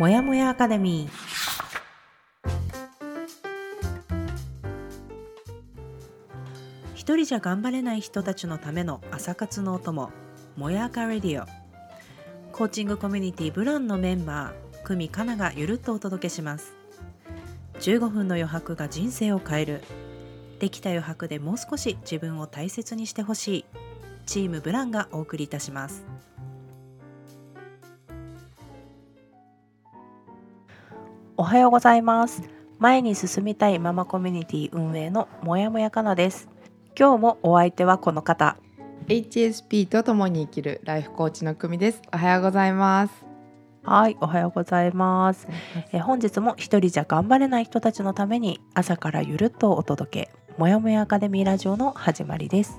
もやもやアカデミー。一人じゃ頑張れない人たちのための朝活のお供もやかレディオ。コーチングコミュニティブランのメンバー久美かながゆるっとお届けします。15分の余白が人生を変える。できた余白でもう少し自分を大切にしてほしい。チームブランがお送りいたします。はようございます前に進みたいママコミュニティ運営のもやもやかなです今日もお相手はこの方 HSP と共に生きるライフコーチの久美ですおはようございますはい、おはようございます。え本日も一人じゃ頑張れない人たちのために朝からゆるっとお届け、もやもやアカデミーラジオの始まりです。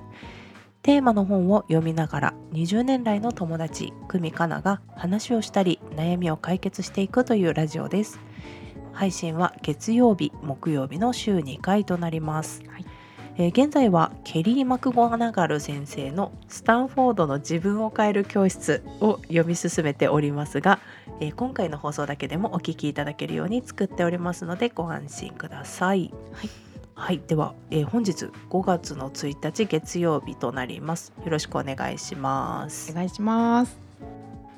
テーマの本を読みながら20年来の友達、久美かなが話をしたり悩みを解決していくというラジオです。配信は月曜日、木曜日の週2回となります。はいえー現在はケリー・マクゴナガル先生の「スタンフォードの自分を変える教室」を読み進めておりますが、えー今回の放送だけでもお聞きいただけるように作っておりますのでご安心ください。はい、はい、では、えー本日5月の1日月曜日となります。よろしくお願いしますお。願いします、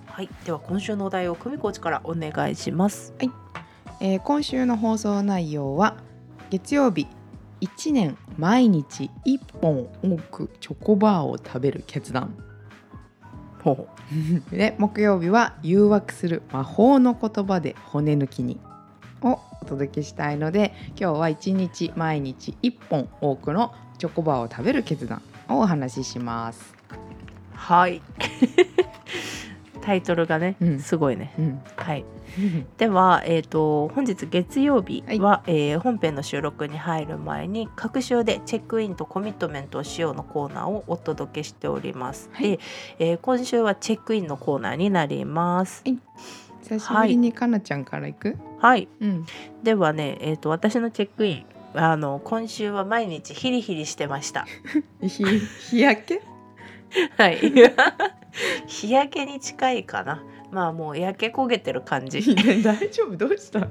はい、では今週のお題を久美コーチからお願いします。えー今週の放送内容は月曜日1年毎日1本多くチョコバーを食べる決断ほ で木曜日は誘惑する魔法の言葉で骨抜きにをお届けしたいので今日は1日毎日1本多くのチョコバーを食べる決断をお話しします。うはい。タイトルがね、うんすごいね。うん、はい。では、えー、と本日月曜日は、えー本編の収録に入る前に各週でチェックインとコミットメントをしようのコーナーをお届けしております。はいで、えー今週はチェックインのコーナーになります。久しぶりにかなちゃんから行く、はい。うん、ではね、えー、と私のチェックインあの今週は毎日ヒリヒリしてました。日日焼け？はい。日焼けに近いかな。まあもう焼け焦げてる感じ。大丈夫？どうした？っ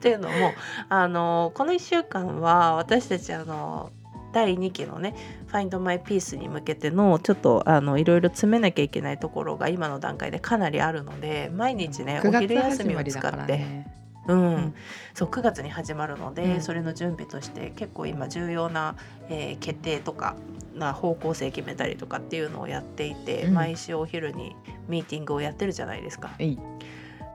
ていうのもあのこの1週間は私たちあの第2期のね「Find My Peace」に向けてのちょっとあのいろいろ詰めなきゃいけないところが今の段階でかなりあるので毎日ねお9昼月休みを使って、うん。ん。そう9月に始まるので、うん。それの準備として結構今重要な、えー決定とかな方向性決めたりとかっていうのをやっていて、うん。毎週お昼にミーティングをやってるじゃないですか。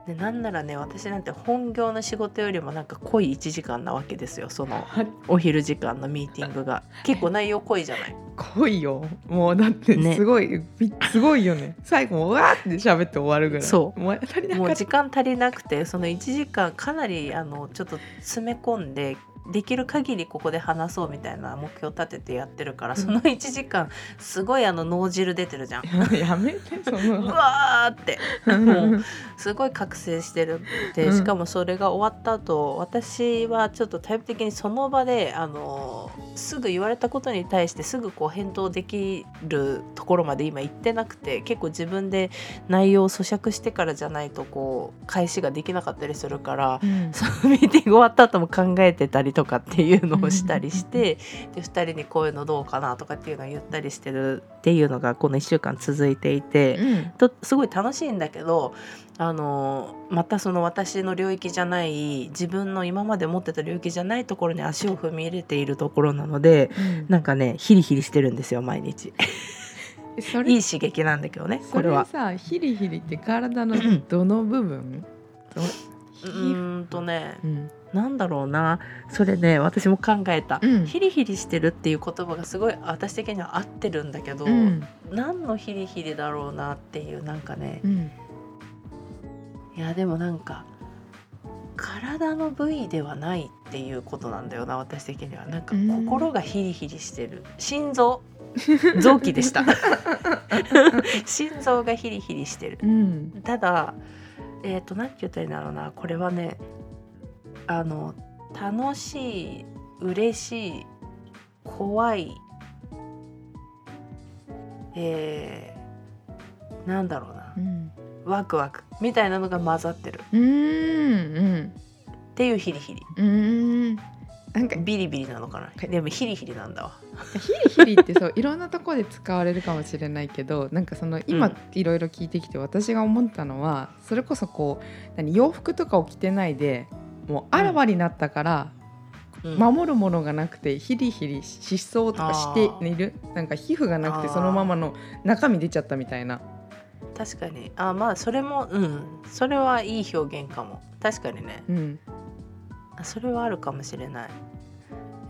でなんならね私なんて本業の仕事よりもなんか濃い1時間なわけですよ。そのはお昼時間のミーティングが。結構内容濃いじゃない？濃いよ。もうだってね。すごい、びすごいよね。最後もうわーって喋って終わるぐらい。そう。もう足りなもうかっ時間足りなくてその1時間かなりあのちょっと詰め込んでできる限りここで話そうみたいな目標立ててやってるから、うん。その1時間すごいあの脳汁出てるじゃん。た やめてその。うわーって。もうすごい覚醒してるでうん。しかもそれが終わった後私はちょっとタイプ的にその場であのすぐ言われたことに対してすぐこう返答できるところまで今行ってなくて結構自分で内容を咀嚼してからじゃないとこう返しができなかったりするから。うん。そのミーティング終わった後も考えてたりとかっていうのをしたりしてで2人にこういうのどうかなとかっていうのを言ったりしてるっていうのがこの1週間続いていて。うん。とすごい楽しいんだけどあのまたその私の領域じゃない自分の今まで持ってた領域じゃないところに足を踏み入れているところなのでうん。なんかねヒリヒリしてるんですよ毎日。それいい刺激なんだけどねこれは。さヒリヒリって体のどの部分？う？んとねうんなんだろうな。それね私も考えた、うん。ヒリヒリしてるっていう言葉がすごい私的には合ってるんだけど、うん。何のヒリヒリだろうなっていうなんかね。うん。いやでもなんか体の部位ではないっていうことなんだよな私的には。なんかうん。心がヒリヒリしてる。心臓。臓器でした。心臓がヒリヒリしてる。うん。ただえっ、と何て言ったらいいんだろうな。これはねあの楽しい嬉しい怖いえー、なんだろうな。うん。ワクワク。みたいなのが混ざってる。うーん。っていうヒリヒリ。うん。なんかビリビリなのかな。でもヒリヒリなんだわ。ヒリヒリってそういろんなところで使われるかもしれないけどなんかその今、うん。いろいろ聞いてきて私が思ったのはそれこそこう何洋服とかを着てないでもうあらわになったから、うん。守るものがなくてヒリヒリしそうとかしているなんか皮膚がなくてそのままの中身出ちゃったみたいな。確かに。あまあそれもうん。それはいい表現かも。確かにね。うん。あそれはあるかもしれない。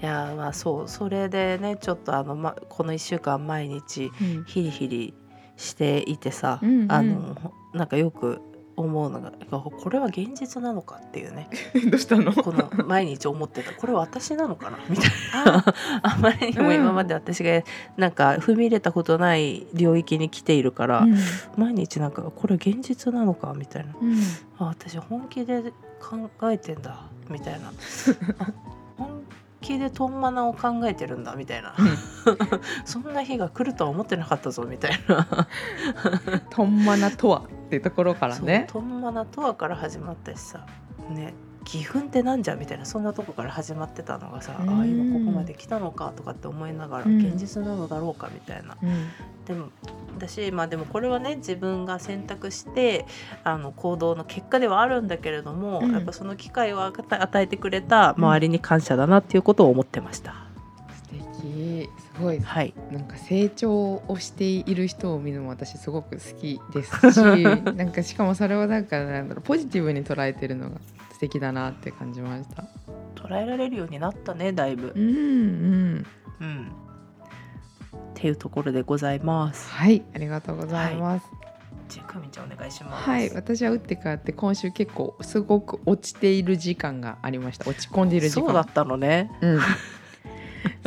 いやーまあそう。それでねちょっとあの、ま、この1週間毎日うん。ヒリヒリしていてさ、うんうん。あのほなんかよく思うのがこれは現実なのかっていうね。どうしたの？この毎日思ってた。これ私なのかな？みたいな。あまりにも今まで私がなんか踏み入れたことない領域に来ているから、うん。毎日なんかこれ現実なのかみたいな。うん。あ私本気で考えてんだみたいな。あ本気でトンマナを考えてるんだみたいな。そんな日が来るとは思ってなかったぞみたいな。トンマナとはっていうところからね。そうトンマナとはから始まったしさ。ね義憤ってなんじゃみたいなそんなとこから始まってたのがさ、うん。ああ今ここまで来たのかとかって思いながら、うん。現実なのだろうかみたいな。うん。でも私まあでもこれはね自分が選択してあの行動の結果ではあるんだけれども、うん。やっぱその機会を与与えてくれた周りに感謝だなっていうことを思ってました。素敵。すごいはい、なんか成長をしている人を見るのも私すごく好きですし なんかしかもそれをなんかなんだろうポジティブに捉えてるのが素敵だなって感じました。捉えられるようになったねだいぶう。んうんうん、っていうところでございます。はいありがとうございます。じゃあ久美ちゃんお願いします。はい、私は打って変わって今週結構すごく落ちている時間がありました落ち込んでいる時間そうだったのね。うん、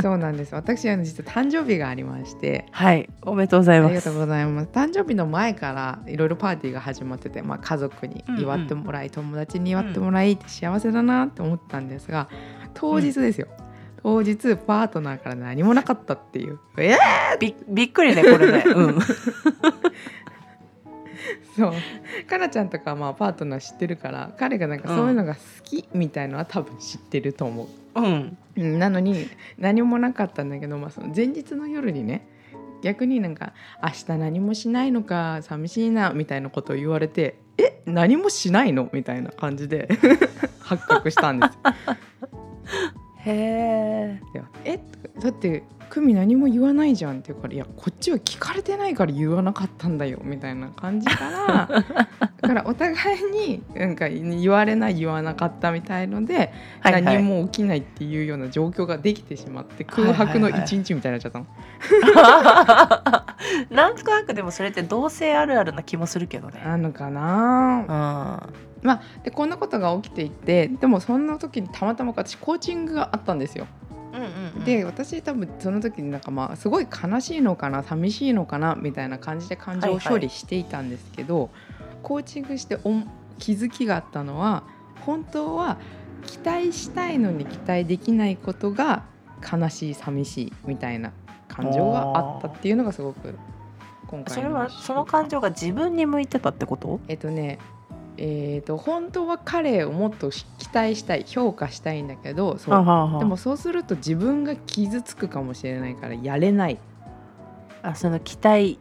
そうなんです。私は実は誕生日がありまして。はい、おめでとうございます。ありがとうございます。誕生日の前からいろいろパーティーが始まってて、まあ、家族に祝ってもらい、友達に祝ってもらいって幸せだなって思ったんですが当日ですよ、当日パートナーから何もなかったっていう。えーびびっくりねこれね。うん。そうかなちゃんとかはまあパートナー知ってるから彼がなんかそういうのが好きみたいのは多分知ってると思う。うん。うんなのに何もなかったんだけど、まあ、その前日の夜にね逆になんか「明日何もしないのか寂しいな」みたいなことを言われて「え何もしないの?」みたいな感じで 発覚したんですよ。へえ。だって久美何も言わないじゃんって言うから「いやこっちは聞かれてないから言わなかったんだよ」みたいな感じから だからお互いになんか言われない言わなかったみたいので、はいはい何も起きないっていうような状況ができてしまって空白の一日みたいになっちゃったの。なんとなくでもそれって同性あるあるな気もするけどね。なのかな？あまあでこんなことが起きていてでもそんな時にたまたま私コーチングがあったんですよ。うんうんうん、で私多分その時になんかまあすごい悲しいのかな寂しいのかなみたいな感じで感情を処理していたんですけど、コーチングしておん気づきがあったのは本当は期待したいのに期待できないことが悲しい寂しいみたいな感情があったっていうのがすごく今回それはその感情が自分に向いてたってこと？えっとねえー、と本当は彼をもっと期待したい評価したいんだけどそうでもそうすると自分が傷つくかもしれないからやれないあその期待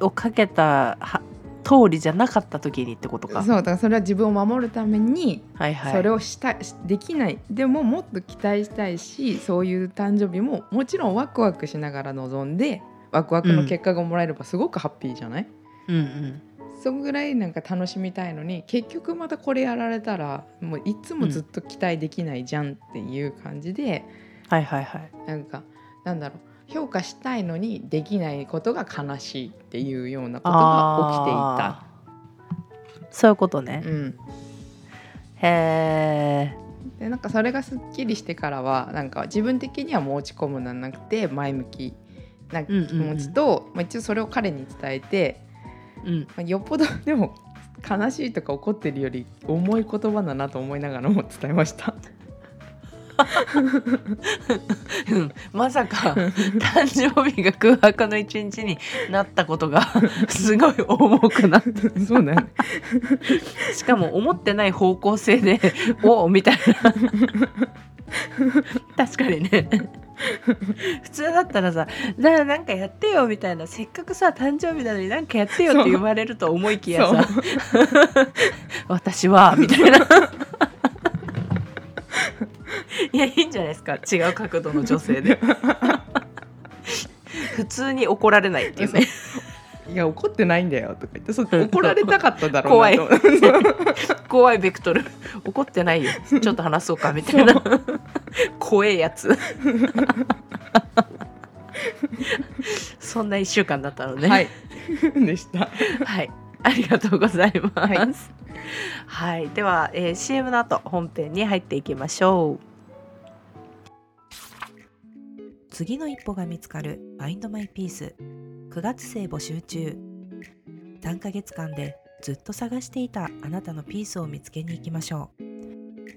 をかけたは通りじゃなかった時にってことか。そうだからそれは自分を守るためにはいはい。それをしたいできないでももっと期待したいしそういう誕生日ももちろんワクワクしながら臨んでワクワクの結果がもらえればすごくハッピーじゃない、うんうん。そんぐらいなんか楽しみたいのに結局またこれやられたらもういつもずっと期待できないじゃんっていう感じで、はいはいはい。なんかなんだろう評価したいのにできないことが悲しいっていうようなことが起きていた。そういうことね。うん、へえ。でなんかそれがすっきりしてからはなんか自分的にはもう落ち込むのはなくて前向きな気持ちと、まあ、一応それを彼に伝えて、うん。まあ、よっぽど でも悲しいとか怒ってるより重い言葉だなと思いながらも伝えました。うん、まさか 誕生日が空白の一日になったことが すごい重くなってそうね。しかも思ってない方向性で「おお」みたいな。確かにね 普通だったらさ「ななんかやってよ」みたいなせっかくさ誕生日なのになんかやってよって言われると思いきやさ「私は」みたいな。いやいいんじゃないですか違う角度の女性で。普通に怒られないっていうね。いや怒ってないんだよとか言って。そう怒られたかっただろうなと。怖い。ベクトル。怒ってないよ。ちょっと話そうかみたいな 怖えやつ。そんな一週間だったのね。はい。でした。はい。ありがとうございます。はい。はい、では、えー CM の後本編に入っていきましょう。次の一歩が見つかる Find My Peace 9月生募集中。3ヶ月間でずっと探していたあなたのピースを見つけに行きましょう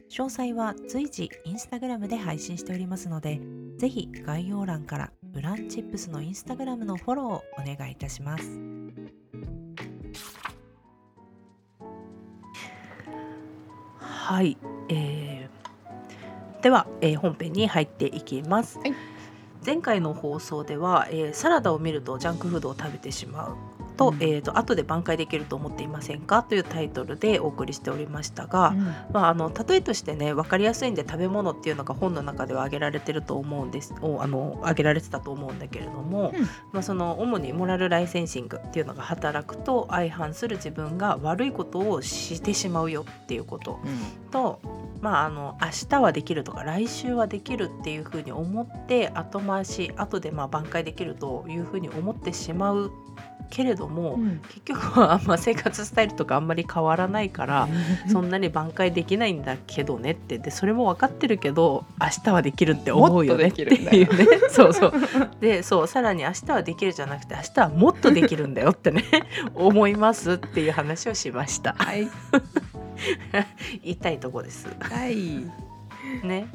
詳細は随時インスタグラムで配信しておりますのでぜひ概要欄からブランチップスのインスタグラムのフォローをお願いいたします。はい、えーでは、えー本編に入っていきます、はい。前回の放送では、えーサラダを見るとジャンクフードを食べてしまうと,、うん。えーと後で挽回できると思っていませんかというタイトルでお送りしておりましたが、まあ、あの例えとしてね分かりやすいんで食べ物っていうのが本の中では挙げられてると思うんですおあの挙げられてたと思うんだけれども、うん。まあ、その主にモラルライセンシングっていうのが働くと相反する自分が悪いことをしてしまうよっていうことと、まあ、あの明日はできるとか来週はできるっていうふうに思って後回し後でまあ挽回できるというふうに思ってしまうけれども、うん。結局はまあ生活スタイルとかあんまり変わらないから。そんなに挽回できないんだけどねってでそれも分かってるけど明日はできるって思うよねっていうね。そうそう。でそうさらに明日はできるじゃなくて明日はもっとできるんだよってね 思いますっていう話をしました。はい。言いたいとこです。はいね。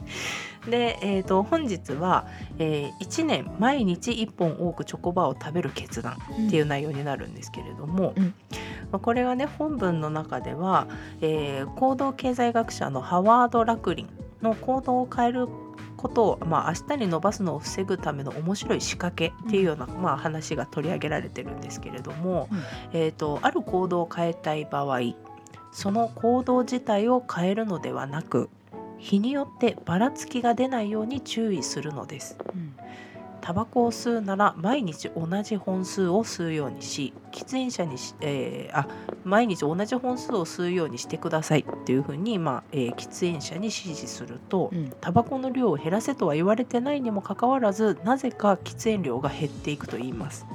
で、えー、と本日は、え1年毎日1本多くチョコバーを食べる決断っていう内容になるんですけれども、うん。まあこれはね本文の中では、えー行動経済学者のハワード・ラクリンの行動を変えることを、まあ、明日に伸ばすのを防ぐための面白い仕掛けっていうような、まあ、話が取り上げられてるんですけれども、うん。えー、とある行動を変えたい場合その行動自体を変えるのではなく日によってばらつきが出ないように注意するのです。うんタバコを吸うなら毎日同じ本数を吸うようにし喫煙者にし、えーあ毎日同じ本数を吸うようにしてくださいっていうふうに、まあえー喫煙者に指示すると、うんタバコの量を減らせとは言われてないにもかかわらずなぜか喫煙量が減っていくと言います。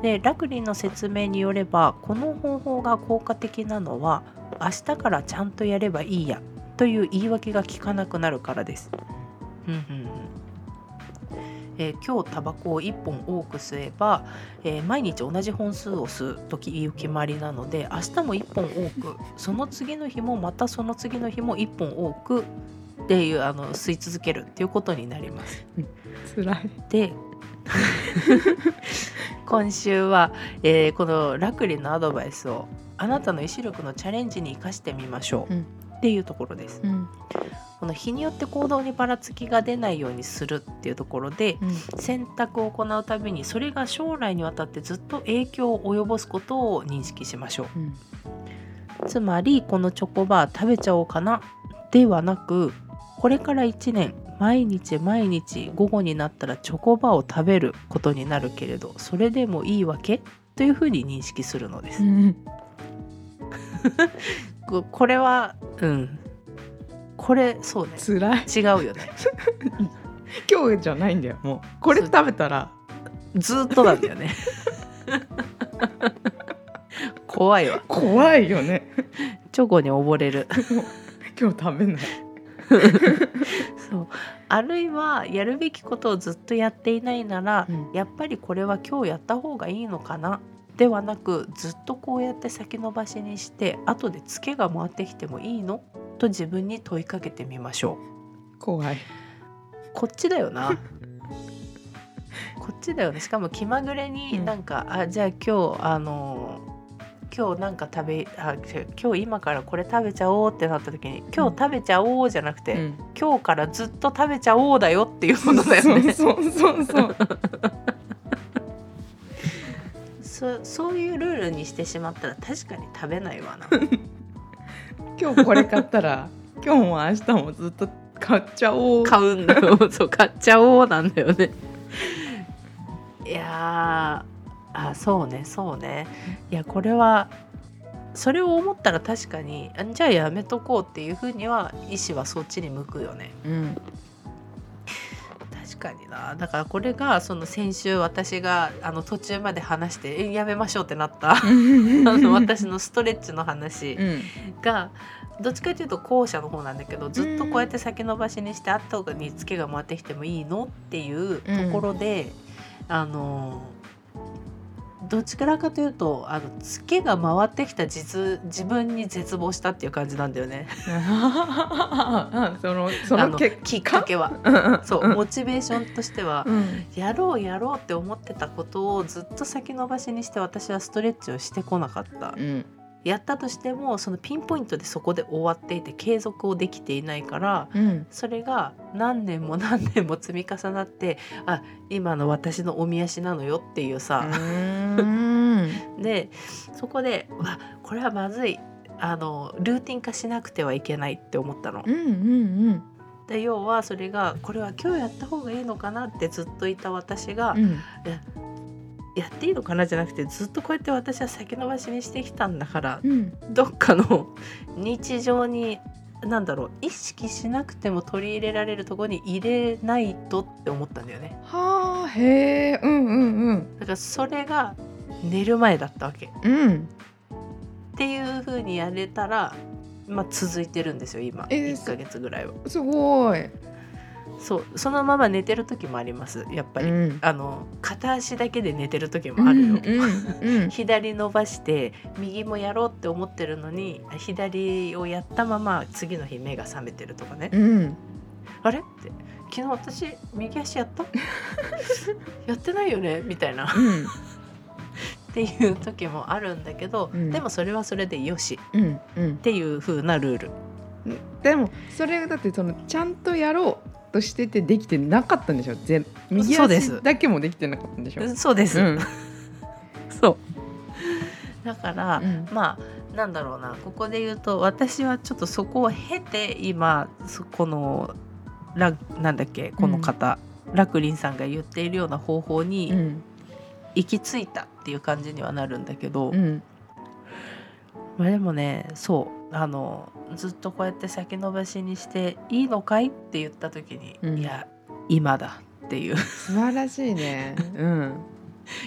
でラクリンの説明によればこの方法が効果的なのは明日からちゃんとやればいいやという言い訳が効かなくなるからです。うんうんうんえー今日タバコを1本多く吸えば、えー毎日同じ本数を吸うという決まりなので明日も1本多くその次の日もまたその次の日も1本多くっていうあの吸い続けるっていうことになります。辛いで今週は、えーこのラクリンのアドバイスをあなたの意志力のチャレンジに生かしてみましょう、うんっていうところです。うんこの日によって行動にばらつきが出ないようにするっていうところで選択を行うたびにそれが将来にわたってずっと影響を及ぼすことを認識しましょう。うんつまりこのチョコバー食べちゃおうかなではなくこれから1年毎日毎日午後になったらチョコバーを食べることになるけれどそれでもいいわけ？というふうに認識するのです。うんここれはうん。これそうね。辛い。違うよね。今日じゃないんだよ。もうこれ食べたら。ずっとなんだよね。怖いわ。怖いよね。チョコに溺れる。今日食べない。そう。あるいはやるべきことをずっとやっていないなら、うん。やっぱりこれは今日やった方がいいのかなではなくずっとこうやって先延ばしにして後でツケが回ってきてもいいの？と自分に問いかけてみましょう。怖い。こっちだよな。こっちだよね。しかも気まぐれになんか、あじゃあ今日あの今日なんか食べあ今日今からこれ食べちゃおうってなった時に今日食べちゃおうじゃなくて、うん。今日からずっと食べちゃおうだよっていうことだよね。そうそうそうそ そういうルールにしてしまったら確かに食べないわな。今日これ買ったら 今日も明日もずっと買っちゃおう。買うんだよ。そう買っちゃおうなんだよね。いやーあそうねそうね。いやこれはそれを思ったら確かにあじゃあやめとこうっていうふうには意思はそっちに向くよね。うん。確かにな。だからこれがその先週私があの途中まで話してえやめましょうってなった。あの私のストレッチの話うん。がどっちかというと後者の方なんだけどずっとこうやって先延ばしにして後にツケが回ってきてもいいの？っていうところで、あのどちらかというとあのツケが回ってきた実自分に絶望したっていう感じなんだよね。そのそあのきっかけは。果そうモチベーションとしてはうん。やろうやろうって思ってたことをずっと先延ばしにして私はストレッチをしてこなかった。うんやったとしてもそのピンポイントでそこで終わっていて継続をできていないからうん。それが何年も何年も積み重なってあ今の私のおみ足なのよっていうさ、うん。でそこでうわこれはまずい。あのルーティン化しなくてはいけないって思ったの。うんうんで要はそれがこれは今日やった方がいいのかなってずっといた私が、うんやっていいのかなじゃなくてずっとこうやって私は先延ばしにしてきたんだからうん。どっかの 日常になんだろう意識しなくても取り入れられるところに入れないとって思ったんだよね。はあへえうんうんうん。だからそれが寝る前だったわけ。っうん。ていう風にやれたらまあ続いてるんですよ今えー1ヶ月ぐらいはすごいそうそのまま寝てる時もあります。やっぱり、うん。あの片足だけで寝てる時もあるよ、うんうん 左伸ばして右もやろうって思ってるのに左をやったまま次の日目が覚めてるとかね、うん。あれ？って。昨日私右足やった？やってないよね？みたいな。っうん。ていう時もあるんだけど、うん。でもそれはそれでよし。っていう風なルール。でもそれだってそのちゃんとやろうとしててできてなかったんでしょ？全右足だけもできてなかったんでしょ？そうです、うん。そう。だから、うん。まあなんだろうな。ここで言うと私はちょっとそこを経て今そこのラなんだっけ？この方、ラクリンさんが言っているような方法うにん。行き着いたっていう感じにはなるんだけど、うん。まあ、でもねそうあのずっとこうやって先延ばしにしていいのかいって言った時に、うん。いや今だっていう。素晴らしいね。うん。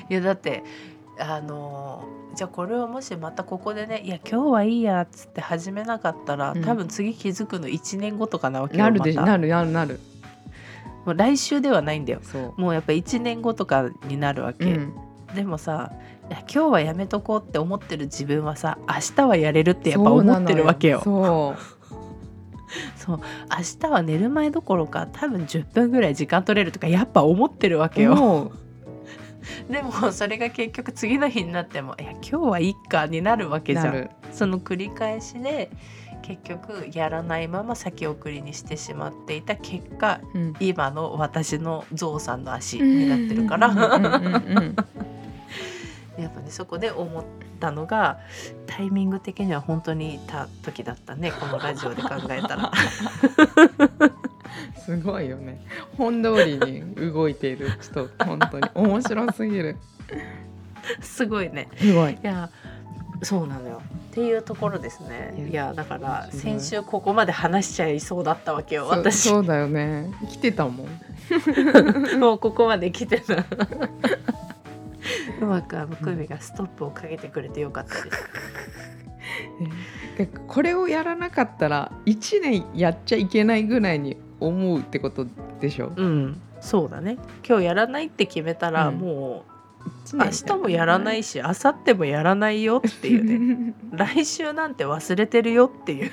いやだってあのじゃあこれをもしまたここでねいや今日はいいやっつって始めなかったら、うん。多分次気づくの1年後とかなわけよなるでなるなるなる。もう来週ではないんだよ。もうやっぱ1年後とかになるわけ、うん。でもさ今日はやめとこうって思ってる自分はさ明日はやれるってやっぱ思ってるわけよ。そ そう。明日は寝る前どころか多分10分ぐらい時間取れるとかやっぱ思ってるわけよ。でもそれが結局次の日になっても「いや今日はいっか」になるわけじゃなんる。その繰り返しで結局やらないまま先送りにしてしまっていた結果うん。今の私のゾウさんの足になってるから。うんうんうんうんやっぱねそこで思ったのがタイミング的には本当にいた時だったねこのラジオで考えたら。すごいよね。本通りに動いている。人本当に。面白すぎる。すごいね。すごい。いやそうなのよ。っていうところですね。いやだから先週ここまで話しちゃいそうだったわけよそ私。そうだよね。来てたもん。もうここまで来てたうまくあのクミがストップをかけてくれてよかったです。でこれをやらなかったら1年やっちゃいけないぐらいに思うってことでしょ？うん。そうだね。今日やらないって決めたら、うん。も1う明日もやらないし明後日もやらないよっていうね。来週なんて忘れてるよっていう。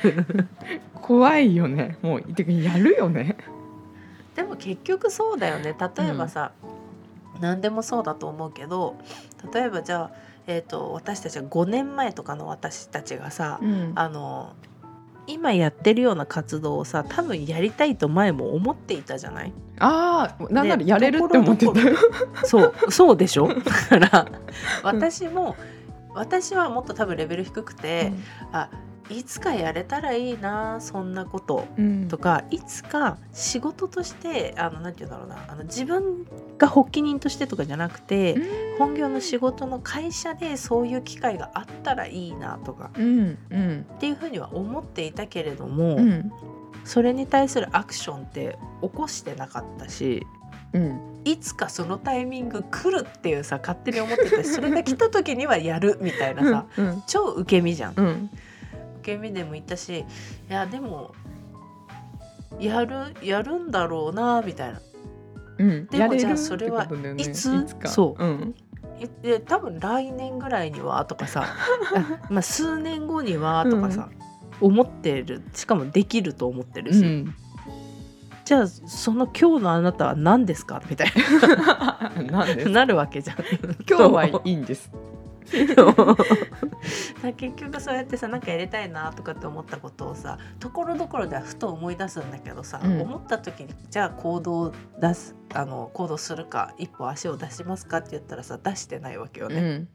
怖いよね。もうてかやるよね。でも結局そうだよね。例えばさ、何でもそうだと思うけど例えばじゃあ、えー、と私たちは5年前とかの私たちがさ、うん。あの今やってるような活動をさ多分やりたいと前も思っていたじゃない？ああなんならねやれるって思ってたよ。そうそうでしょ？だから私も私はもっと多分レベル低くて、あいつかやれたらいいなそんなこと。うん。とかいつか仕事としてあのなんて言うんだろうなあの自分が発起人としてとかじゃなくて、本業の仕事の会社でそういう機会があったらいいなとか。うんうん。っていうふうには思っていたけれども、うん。それに対するアクションって起こしてなかったしうん。いつかそのタイミング来るっていうさ勝手に思ってたしそれが来た時にはやるみたいなさ、うん。超受け身じゃん。うん受け身でも言ったしいやでもやるやるんだろうなみたいな。うん。でもじゃあそれはいつ？か。そう。うん。いで多分来年ぐらいにはとかさ あまあ数年後にはとかさ、思ってる。しかもできると思ってるし、うん。じゃあその今日のあなたは何ですか？みたいな。なるわけじゃん。今日はいいんです。だ結局そうやってさなんかやりたいなとかって思ったことをさところどころではふと思い出すんだけどさ、うん。思った時にじゃあ行動を出すあの行動するか一歩足を出しますかって言ったらさ出してないわけよね。うん。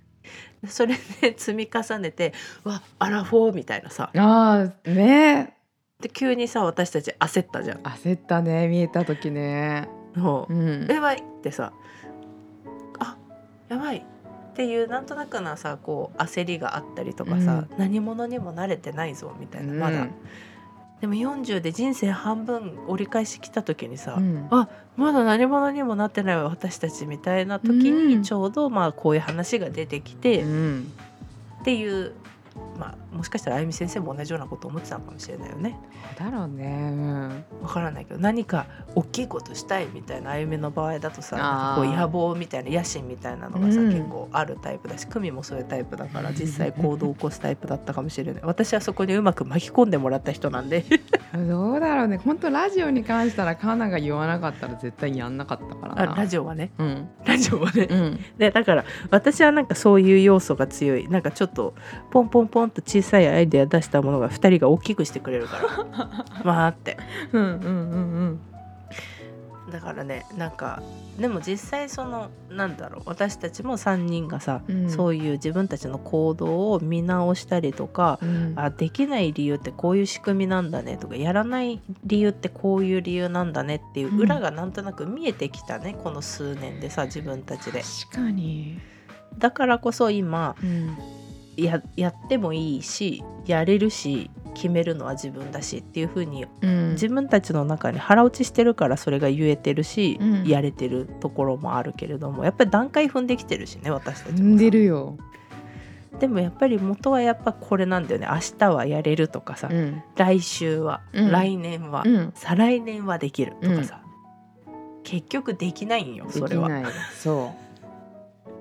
それで 積み重ねてわアラフォーみたいなさ。ああね。で急にさ私たち焦ったじゃん。焦ったね見えた時ね。もう。うん。やばいってさ。あやばいっていうなんとなくなさこう焦りがあったりとかさ、何者にも慣れてないぞみたいなまだ、うん。でも40で人生半分折り返し来た時にさ、うん。あまだ何者にもなってないわ私たちみたいな時うん。にちょうどまあこういう話が出てきて、っうん。ていう、まあ、もしかしたらあゆみ先生も同じようなこと思ってたのかもしれないよね。だろうね。うんわからないけど何か大きいことしたいみたいなあゆみの場合だとさこう野望みたいな野心みたいなのがさ、うん。結構あるタイプだし久美もそういうタイプだから実際行動を起こすタイプだったかもしれない。私はそこにうまく巻き込んでもらった人なんで。どうだろうね。本当ラジオに関したらカナが言わなかったら絶対やんなかったから。ラジオはね。うん。ラジオはね、うん。でだから私はなんかそういう要素が強い。なんかちょっとポンポンポンと小さいアイデア出したものが2人が大きくしてくれるから。まあって。うんうんうんだからねなんかでも実際そのなんだろう私たちも3人がさ、うん。そういう自分たちの行動を見直したりとか、うん。あできない理由ってこういう仕組みなんだねとかやらない理由ってこういう理由なんだねっていう裏がなんとなく見えてきたね、この数年でさ自分たちで。確かに。だからこそ今うんややってもいいしやれるし決めるのは自分だしっていう風にうん。自分たちの中に腹落ちしてるからそれが言えてるし、うん。やれてるところもあるけれどもやっぱり段階踏んできてるしね私たち踏んもさでるよ。でもやっぱり元はやっぱこれなんだよね。明日はやれるとかさ、うん。来週は、うん。来年は、うん。再来年はできるとかさ、結局できないんよそれは。そ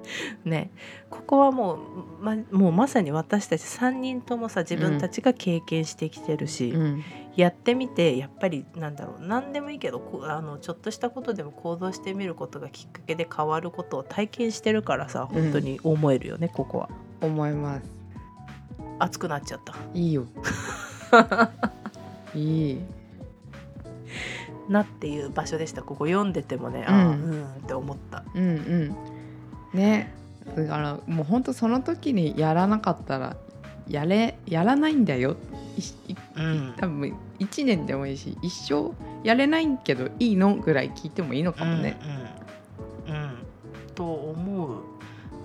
ねここはもう,、ま、もうまさに私たち3人ともさ自分たちが経験してきてるし、う。うんやってみてやっぱりなんだろう何でもいいけどあのちょっとしたことでも行動してみることがきっかけで変わることを体験してるからさ本当に思えるよね、ここは。思います。熱くなっちゃった。いいよ。いい。なっていう場所でしたここ読んでてもね、うんああうんって思った。うんうん。ね。だからもう本当その時にやらなかったらやれやらないんだよ。うん多分1年でもいいし一生やれないけどいいのぐらい聞いてもいいのかもね。うんうんうんと思う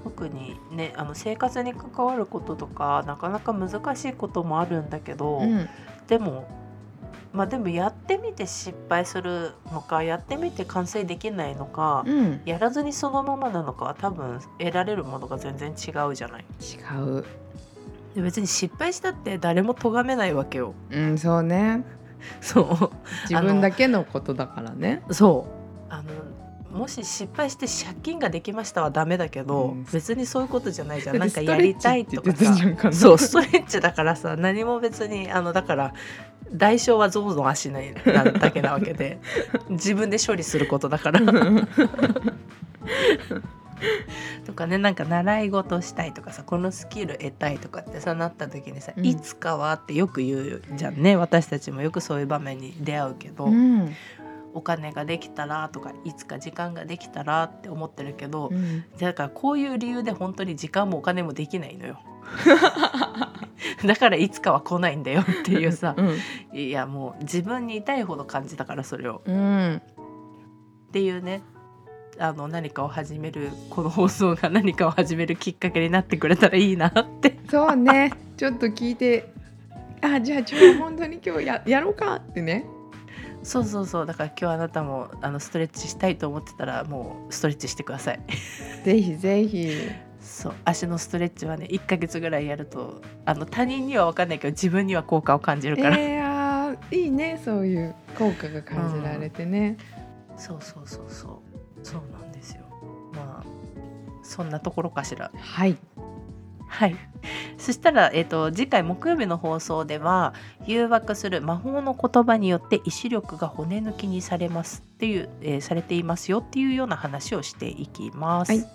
特にねあの生活に関わることとかなかなか難しいこともあるんだけど、うんでもまあでもやってみて失敗するのかやってみて完成できないのか、うん、やらずにそのままなのかは多分得られるものが全然違うじゃない。違う。で別に失敗したって誰も咎めないわけよ。うんそうね。そう自分だけのことだからね。そうあのもし失敗して借金ができましたはダメだけど、うん別にそういうことじゃないじゃんなんかやりたいとかさそうストレッチだからさ何も別にあのだから代償は象の足なだけなわけで 自分で処理することだから。とかねなんか習い事したいとかさこのスキル得たいとかってさなった時にさ、うん。いつかはってよく言うじゃんね。私たちもよくそういう場面に出会うけど、うん。お金ができたらとかいつか時間ができたらって思ってるけど、うん。だからこういう理由で本当に時間もお金もできないのよ。だからいつかは来ないんだよっていうさうん。いやもう自分に痛いほど感じたからそれを。うん。っていうねあの何かを始めるこの放送が何かを始めるきっかけになってくれたらいいなって。そうね。ちょっと聞いてあじゃあ今日本当に今日や やろうかってね。そうそうそう。だから今日あなたもあのストレッチしたいと思ってたらもうストレッチしてください。ぜひぜひそう足のストレッチはね1ヶ月ぐらいやるとあの他人には分かんないけど自分には効果を感じるから、えー、いいねそういう効果が感じられてね、そうそうそうそう。そうなんですよ。まあそんなところかしら。はい。はい。そしたら、えー、と次回木曜日の放送では誘惑する魔法の言葉によって意志力が骨抜きにされますっていう、えーされていますよっていうような話をしていきます。はい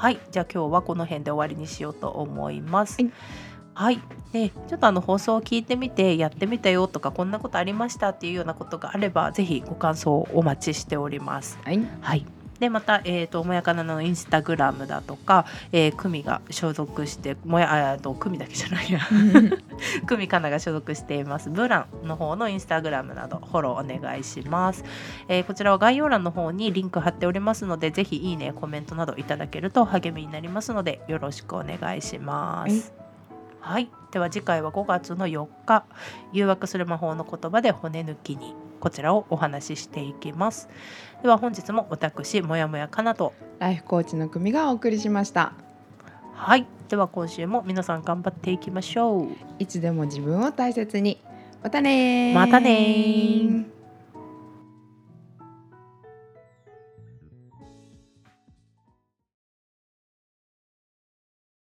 はい、じゃあ今日はこの辺で終わりにしようと思います。はいはい、でちょっとあの放送を聞いてみてやってみたよとかこんなことありましたっていうようなことがあればぜひご感想をお待ちしております。はいはい。でまた、えー、ともやかなのインスタグラムだとか、えー、久美が所属してもやあと久美だけじゃないや。久美かなが所属しています。ブランの方のインスタグラムなどフォローお願いします、えーこちらは概要欄の方にリンク貼っておりますのでぜひいいねコメントなどいただけると励みになりますのでよろしくお願いします。はい、では次回は5月の4日誘惑する魔法の言葉で骨抜きにこちらをお話ししていきます。では本日も私もやもやかなと。ライフコーチの組がお送りしました。はい。では今週も皆さん頑張っていきましょう。いつでも自分を大切に。またねー。またねー